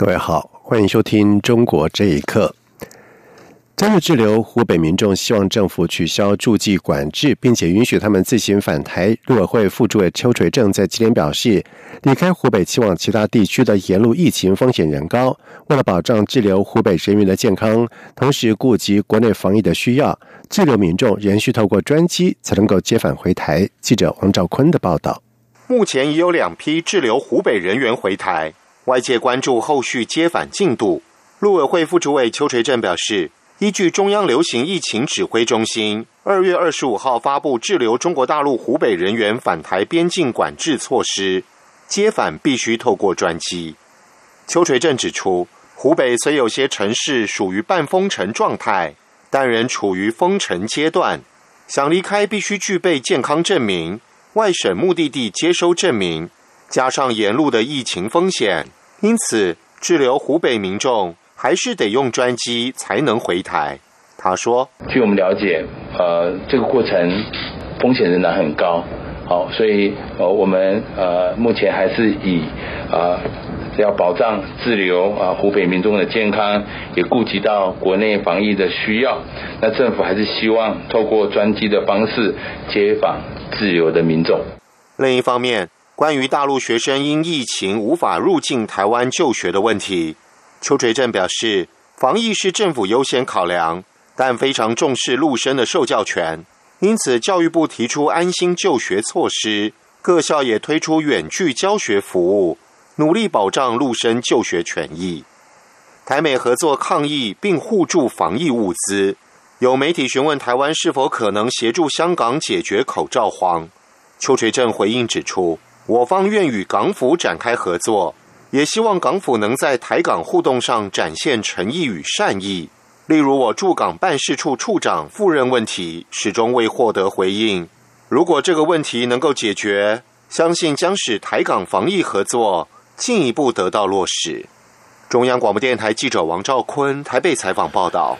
各位好，欢迎收听《中国这一刻》。今日滞留湖北民众希望政府取消驻籍管制，并且允许他们自行返台。陆委会副主委邱垂正在今天表示，离开湖北前往其他地区的沿路疫情风险仍高，为了保障滞留湖北人员的健康，同时顾及国内防疫的需要，滞留民众仍需透过专机才能够接返回台。记者王兆坤的报道。目前已有两批滞留湖北人员回台。外界关注后续接返进度。陆委会副主委邱垂正表示，依据中央流行疫情指挥中心二月二十五号发布滞留中国大陆湖北人员返台边境管制措施，接返必须透过专机。邱垂正指出，湖北虽有些城市属于半封城状态，但仍处于封城阶段，想离开必须具备健康证明、外省目的地接收证明，加上沿路的疫情风险。因此，滞留湖北民众还是得用专机才能回台。他说：“据我们了解，呃，这个过程风险仍然很高。好，所以呃，我们呃目前还是以呃要保障滞留啊湖北民众的健康，也顾及到国内防疫的需要。那政府还是希望透过专机的方式接访滞留的民众。另一方面。”关于大陆学生因疫情无法入境台湾就学的问题，邱垂正表示，防疫是政府优先考量，但非常重视陆生的受教权，因此教育部提出安心就学措施，各校也推出远距教学服务，努力保障陆生就学权益。台美合作抗疫并互助防疫物资，有媒体询问台湾是否可能协助香港解决口罩荒，邱垂正回应指出。我方愿与港府展开合作，也希望港府能在台港互动上展现诚意与善意。例如，我驻港办事处处长赴任问题始终未获得回应。如果这个问题能够解决，相信将使台港防疫合作进一步得到落实。中央广播电台记者王兆坤台北采访报道。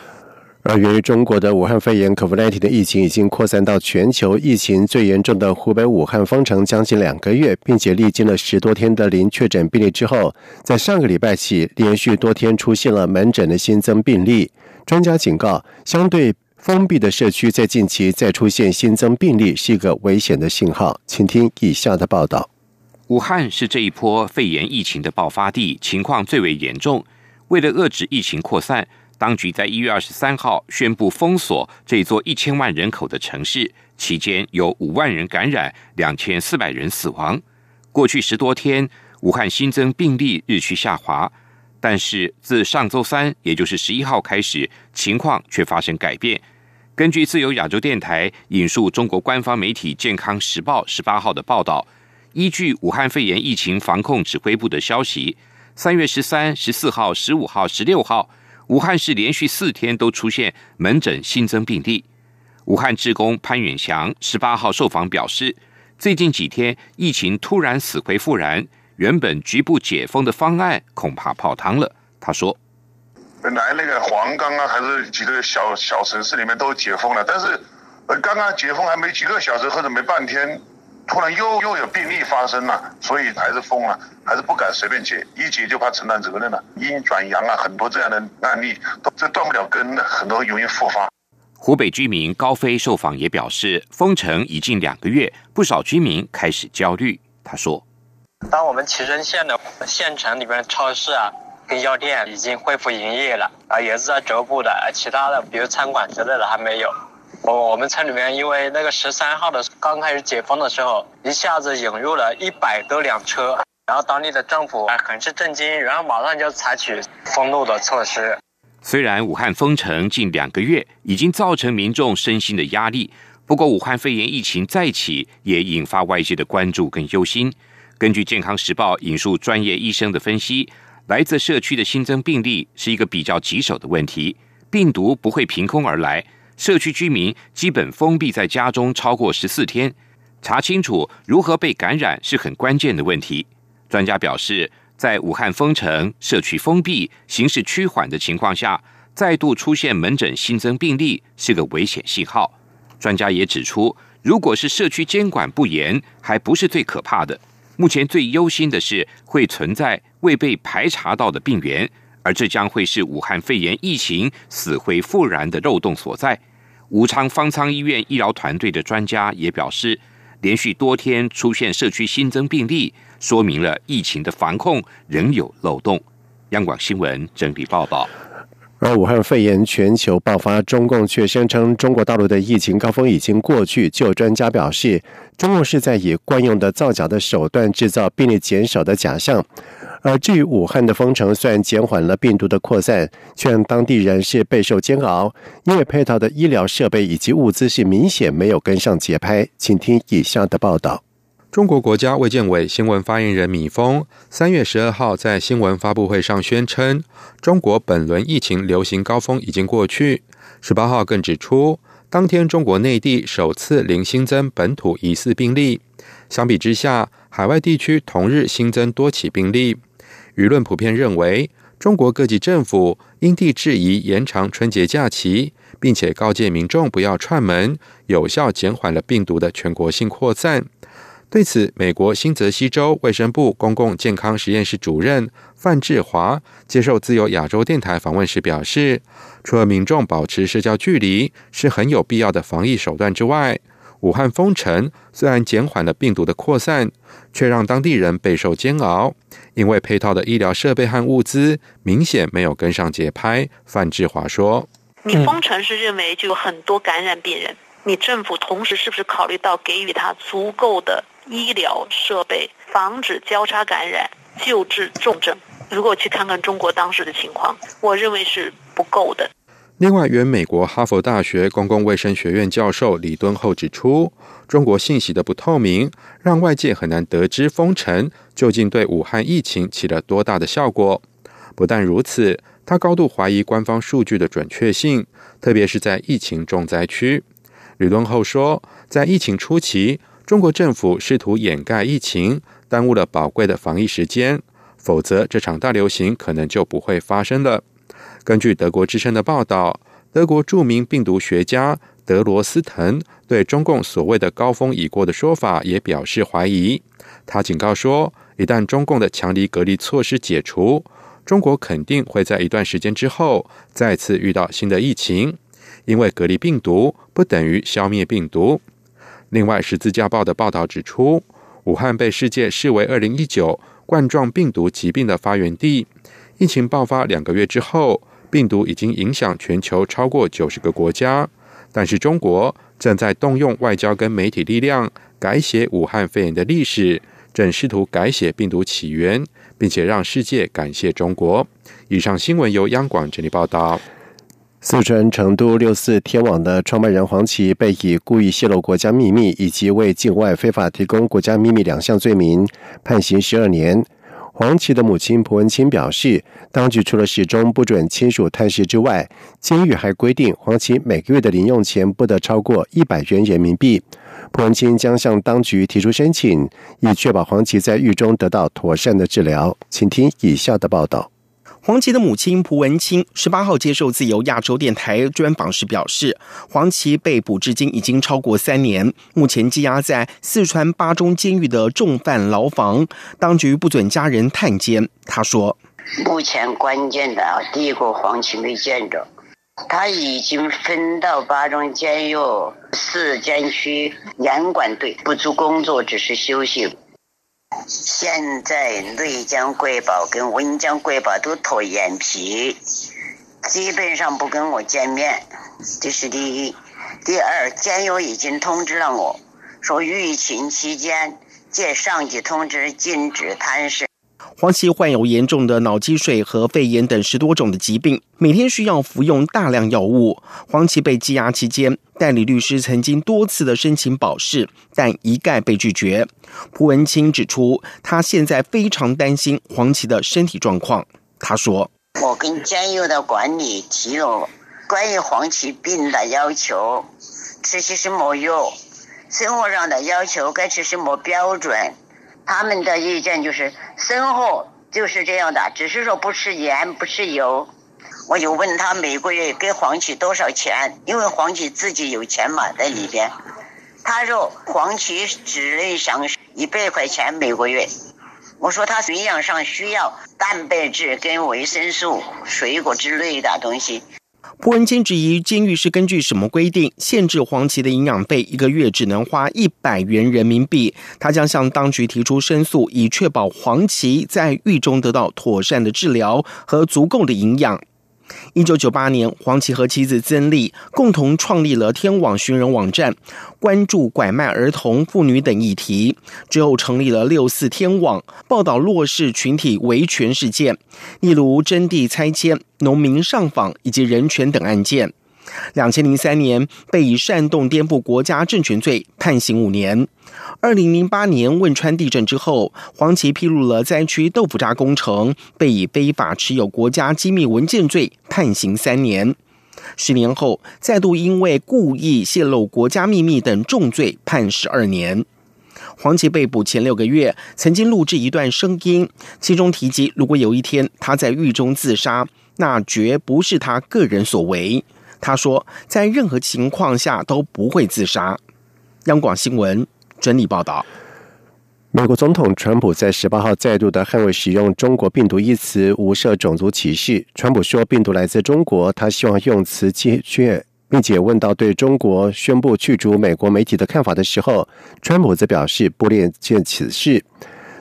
而源于中国的武汉肺炎 （COVID-19） 的疫情已经扩散到全球，疫情最严重的湖北武汉封城将近两个月，并且历经了十多天的零确诊病例之后，在上个礼拜起，连续多天出现了门诊的新增病例。专家警告，相对封闭的社区在近期再出现新增病例是一个危险的信号。请听以下的报道：武汉是这一波肺炎疫情的爆发地，情况最为严重。为了遏制疫情扩散。当局在一月二十三号宣布封锁这座一千万人口的城市，期间有五万人感染，两千四百人死亡。过去十多天，武汉新增病例日趋下滑，但是自上周三，也就是十一号开始，情况却发生改变。根据自由亚洲电台引述中国官方媒体《健康时报》十八号的报道，依据武汉肺炎疫情防控指挥部的消息，三月十三、十四号、十五号、十六号。武汉市连续四天都出现门诊新增病例。武汉职工潘远祥十八号受访表示，最近几天疫情突然死灰复燃，原本局部解封的方案恐怕泡汤了。他说：“本来那个黄冈啊，还是几个小小城市里面都解封了，但是呃，刚刚解封还没几个小时或者没半天。”突然又又有病例发生了，所以还是封了，还是不敢随便解，一解就怕承担责任了。阴转阳啊，很多这样的案例，这断不了根的，很多容易复发。湖北居民高飞受访也表示，封城已近两个月，不少居民开始焦虑。他说：“当我们蕲春县的县城里边的超市啊，跟药店已经恢复营业了啊，也是在逐步的，其他的比如餐馆之类的还没有。”我我们村里面，因为那个十三号的刚开始解封的时候，一下子引入了一百多辆车，然后当地的政府啊很是震惊，然后马上就采取封路的措施。虽然武汉封城近两个月，已经造成民众身心的压力，不过武汉肺炎疫情再起，也引发外界的关注跟忧心。根据健康时报引述专业医生的分析，来自社区的新增病例是一个比较棘手的问题，病毒不会凭空而来，社区居民基本封闭在家中超过十四天，查清楚如何被感染是很关键的问题。专家表示，在武汉封城、社区封闭、形势趋缓的情况下，再度出现门诊新增病例是个危险信号。专家也指出，如果是社区监管不严，还不是最可怕的。目前最忧心的是会存在未被排查到的病源，而这将会是武汉肺炎疫情死灰复燃的漏洞所在。武昌方舱医院医疗团队的专家也表示，连续多天出现社区新增病例，说明了疫情的防控仍有漏洞。央广新闻整理报道。而武汉肺炎全球爆发，中共却声称中国大陆的疫情高峰已经过去。就专家表示，中共是在以惯用的造假的手段制造病例减少的假象。而至于武汉的封城，虽然减缓了病毒的扩散，却让当地人是备受煎熬，因为配套的医疗设备以及物资是明显没有跟上节拍。请听以下的报道。中国国家卫健委新闻发言人米峰三月十二号在新闻发布会上宣称，中国本轮疫情流行高峰已经过去。十八号更指出，当天中国内地首次零新增本土疑似病例，相比之下，海外地区同日新增多起病例。舆论普遍认为，中国各级政府因地制宜延长春节假期，并且告诫民众不要串门，有效减缓了病毒的全国性扩散。对此，美国新泽西州卫生部公共健康实验室主任范志华接受自由亚洲电台访问时表示，除了民众保持社交距离是很有必要的防疫手段之外，武汉封城虽然减缓了病毒的扩散，却让当地人备受煎熬，因为配套的医疗设备和物资明显没有跟上节拍。范志华说：“你封城是认为就有很多感染病人，你政府同时是不是考虑到给予他足够的？”医疗设备防止交叉感染、救治重症。如果去看看中国当时的情况，我认为是不够的。另外，原美国哈佛大学公共卫生学院教授李敦厚指出，中国信息的不透明，让外界很难得知封城究竟对武汉疫情起了多大的效果。不但如此，他高度怀疑官方数据的准确性，特别是在疫情重灾区。李敦厚说，在疫情初期。中国政府试图掩盖疫情，耽误了宝贵的防疫时间，否则这场大流行可能就不会发生了。根据德国之声的报道，德国著名病毒学家德罗斯滕对中共所谓的高峰已过的说法也表示怀疑。他警告说，一旦中共的强力隔离措施解除，中国肯定会在一段时间之后再次遇到新的疫情，因为隔离病毒不等于消灭病毒。另外，《十字架报》的报道指出，武汉被世界视为2019冠状病毒疾病的发源地。疫情爆发两个月之后，病毒已经影响全球超过90个国家。但是，中国正在动用外交跟媒体力量改写武汉肺炎的历史，正试图改写病毒起源，并且让世界感谢中国。以上新闻由央广整理报道。四川成都六四天网的创办人黄琦被以故意泄露国家秘密以及为境外非法提供国家秘密两项罪名判刑十二年。黄琦的母亲蒲文清表示，当局除了始终不准亲属探视之外，监狱还规定黄琦每个月的零用钱不得超过一百元人民币。蒲文清将向当局提出申请，以确保黄琦在狱中得到妥善的治疗。请听以下的报道。黄琦的母亲蒲文清十八号接受自由亚洲电台专访时表示，黄琦被捕至今已经超过三年，目前羁押在四川巴中监狱的重犯牢房，当局不准家人探监。他说：“目前关键的第一个黄琦没见着，他已经分到巴中监狱四监区严管队，不做工作，只是休息。”现在内江国宝跟温江国宝都脱眼皮，基本上不跟我见面，这是第一。第二，监狱已经通知了我，说疫情期间借上级通知禁止探视。黄琦患有严重的脑积水和肺炎等十多种的疾病，每天需要服用大量药物。黄琦被羁押期间，代理律师曾经多次的申请保释，但一概被拒绝。蒲文清指出，他现在非常担心黄琦的身体状况。他说：“我跟监狱的管理提了关于黄芪病的要求，吃些什么药，生活上的要求该吃什么标准。他们的意见就是生活就是这样的，只是说不吃盐，不吃油。我就问他每个月给黄芪多少钱，因为黄芪自己有钱嘛在里边。他说黄芪只能上一百块钱每个月。我说他营养上需要蛋白质跟维生素、水果之类的东西。胡文清质疑监狱是根据什么规定限制黄芪的营养费一个月只能花一百元人民币？他将向当局提出申诉，以确保黄芪在狱中得到妥善的治疗和足够的营养。一九九八年，黄芪和妻子曾丽共同创立了天网寻人网站，关注拐卖儿童、妇女等议题。之后成立了六四天网，报道弱势群体维权事件，例如征地拆迁、农民上访以及人权等案件。两千零三年，被以煽动颠覆国家政权罪判刑五年。二零零八年汶川地震之后，黄芪披露了灾区豆腐渣工程，被以非法持有国家机密文件罪判刑三年。十年后，再度因为故意泄露国家秘密等重罪判十二年。黄芪被捕前六个月，曾经录制一段声音，其中提及，如果有一天他在狱中自杀，那绝不是他个人所为。他说，在任何情况下都不会自杀。央广新闻。整理报道：美国总统川普在十八号再度的捍卫使用“中国病毒”一词，无涉种族歧视。川普说病毒来自中国，他希望用词精确，并且问到对中国宣布驱逐美国媒体的看法的时候，川普则表示不列见此事。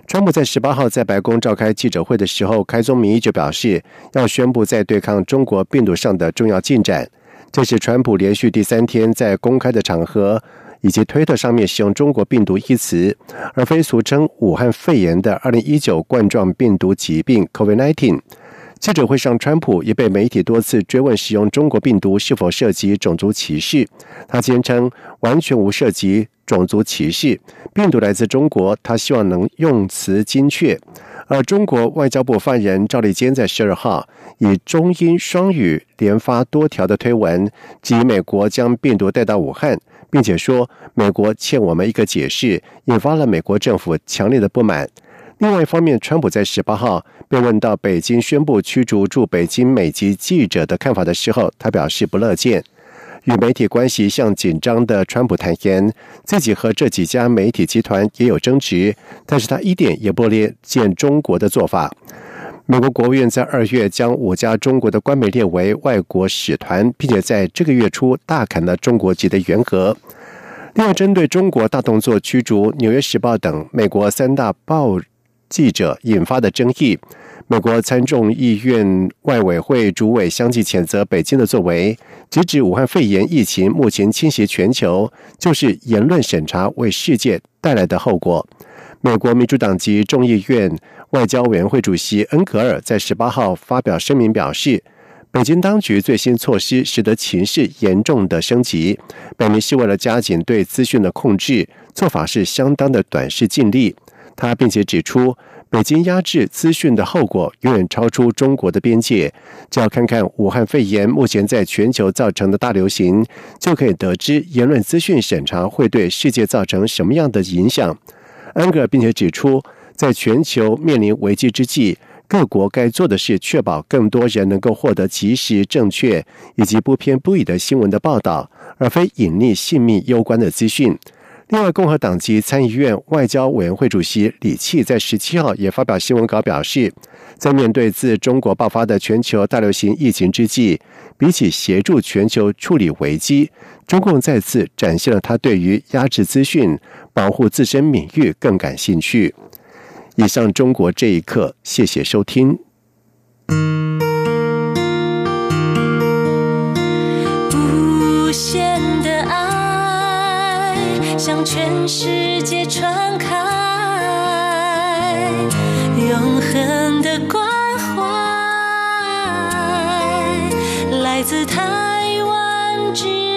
川普在十八号在白宫召开记者会的时候，开宗明义就表示要宣布在对抗中国病毒上的重要进展。这是川普连续第三天在公开的场合。以及推特上面使用“中国病毒”一词，而非俗称武汉肺炎的二零一九冠状病毒疾病 （COVID-19）。记者会上，川普也被媒体多次追问使用“中国病毒”是否涉及种族歧视。他坚称完全无涉及种族歧视，病毒来自中国。他希望能用词精确。而中国外交部发言人赵立坚在十二号以中英双语连发多条的推文，指美国将病毒带到武汉。并且说，美国欠我们一个解释，引发了美国政府强烈的不满。另外一方面，川普在十八号被问到北京宣布驱逐驻北京美籍记者的看法的时候，他表示不乐见。与媒体关系向紧张的川普坦言，自己和这几家媒体集团也有争执，但是他一点也不列见中国的做法。美国国务院在二月将五家中国的官媒列为外国使团，并且在这个月初大砍了中国籍的员额。另外，针对中国大动作驱逐《纽约时报》等美国三大报记者引发的争议，美国参众议院外委会主委相继谴责北京的作为，直指武汉肺炎疫情目前侵袭全球，就是言论审查为世界带来的后果。美国民主党籍众议院。外交委员会主席恩格尔在十八号发表声明表示，北京当局最新措施使得情势严重的升级，表明是为了加紧对资讯的控制，做法是相当的短视尽力。他并且指出，北京压制资讯的后果远远超出中国的边界。只要看看武汉肺炎目前在全球造成的大流行，就可以得知言论资讯审查会对世界造成什么样的影响。安格尔并且指出。在全球面临危机之际，各国该做的是确保更多人能够获得及时、正确以及不偏不倚的新闻的报道，而非隐匿性命攸关的资讯。另外，共和党籍参议院外交委员会主席李契在十七号也发表新闻稿表示，在面对自中国爆发的全球大流行疫情之际，比起协助全球处理危机，中共再次展现了他对于压制资讯、保护自身名誉更感兴趣。以上中国这一刻，谢谢收听。向全世界传开永恒的关怀，来自台湾之。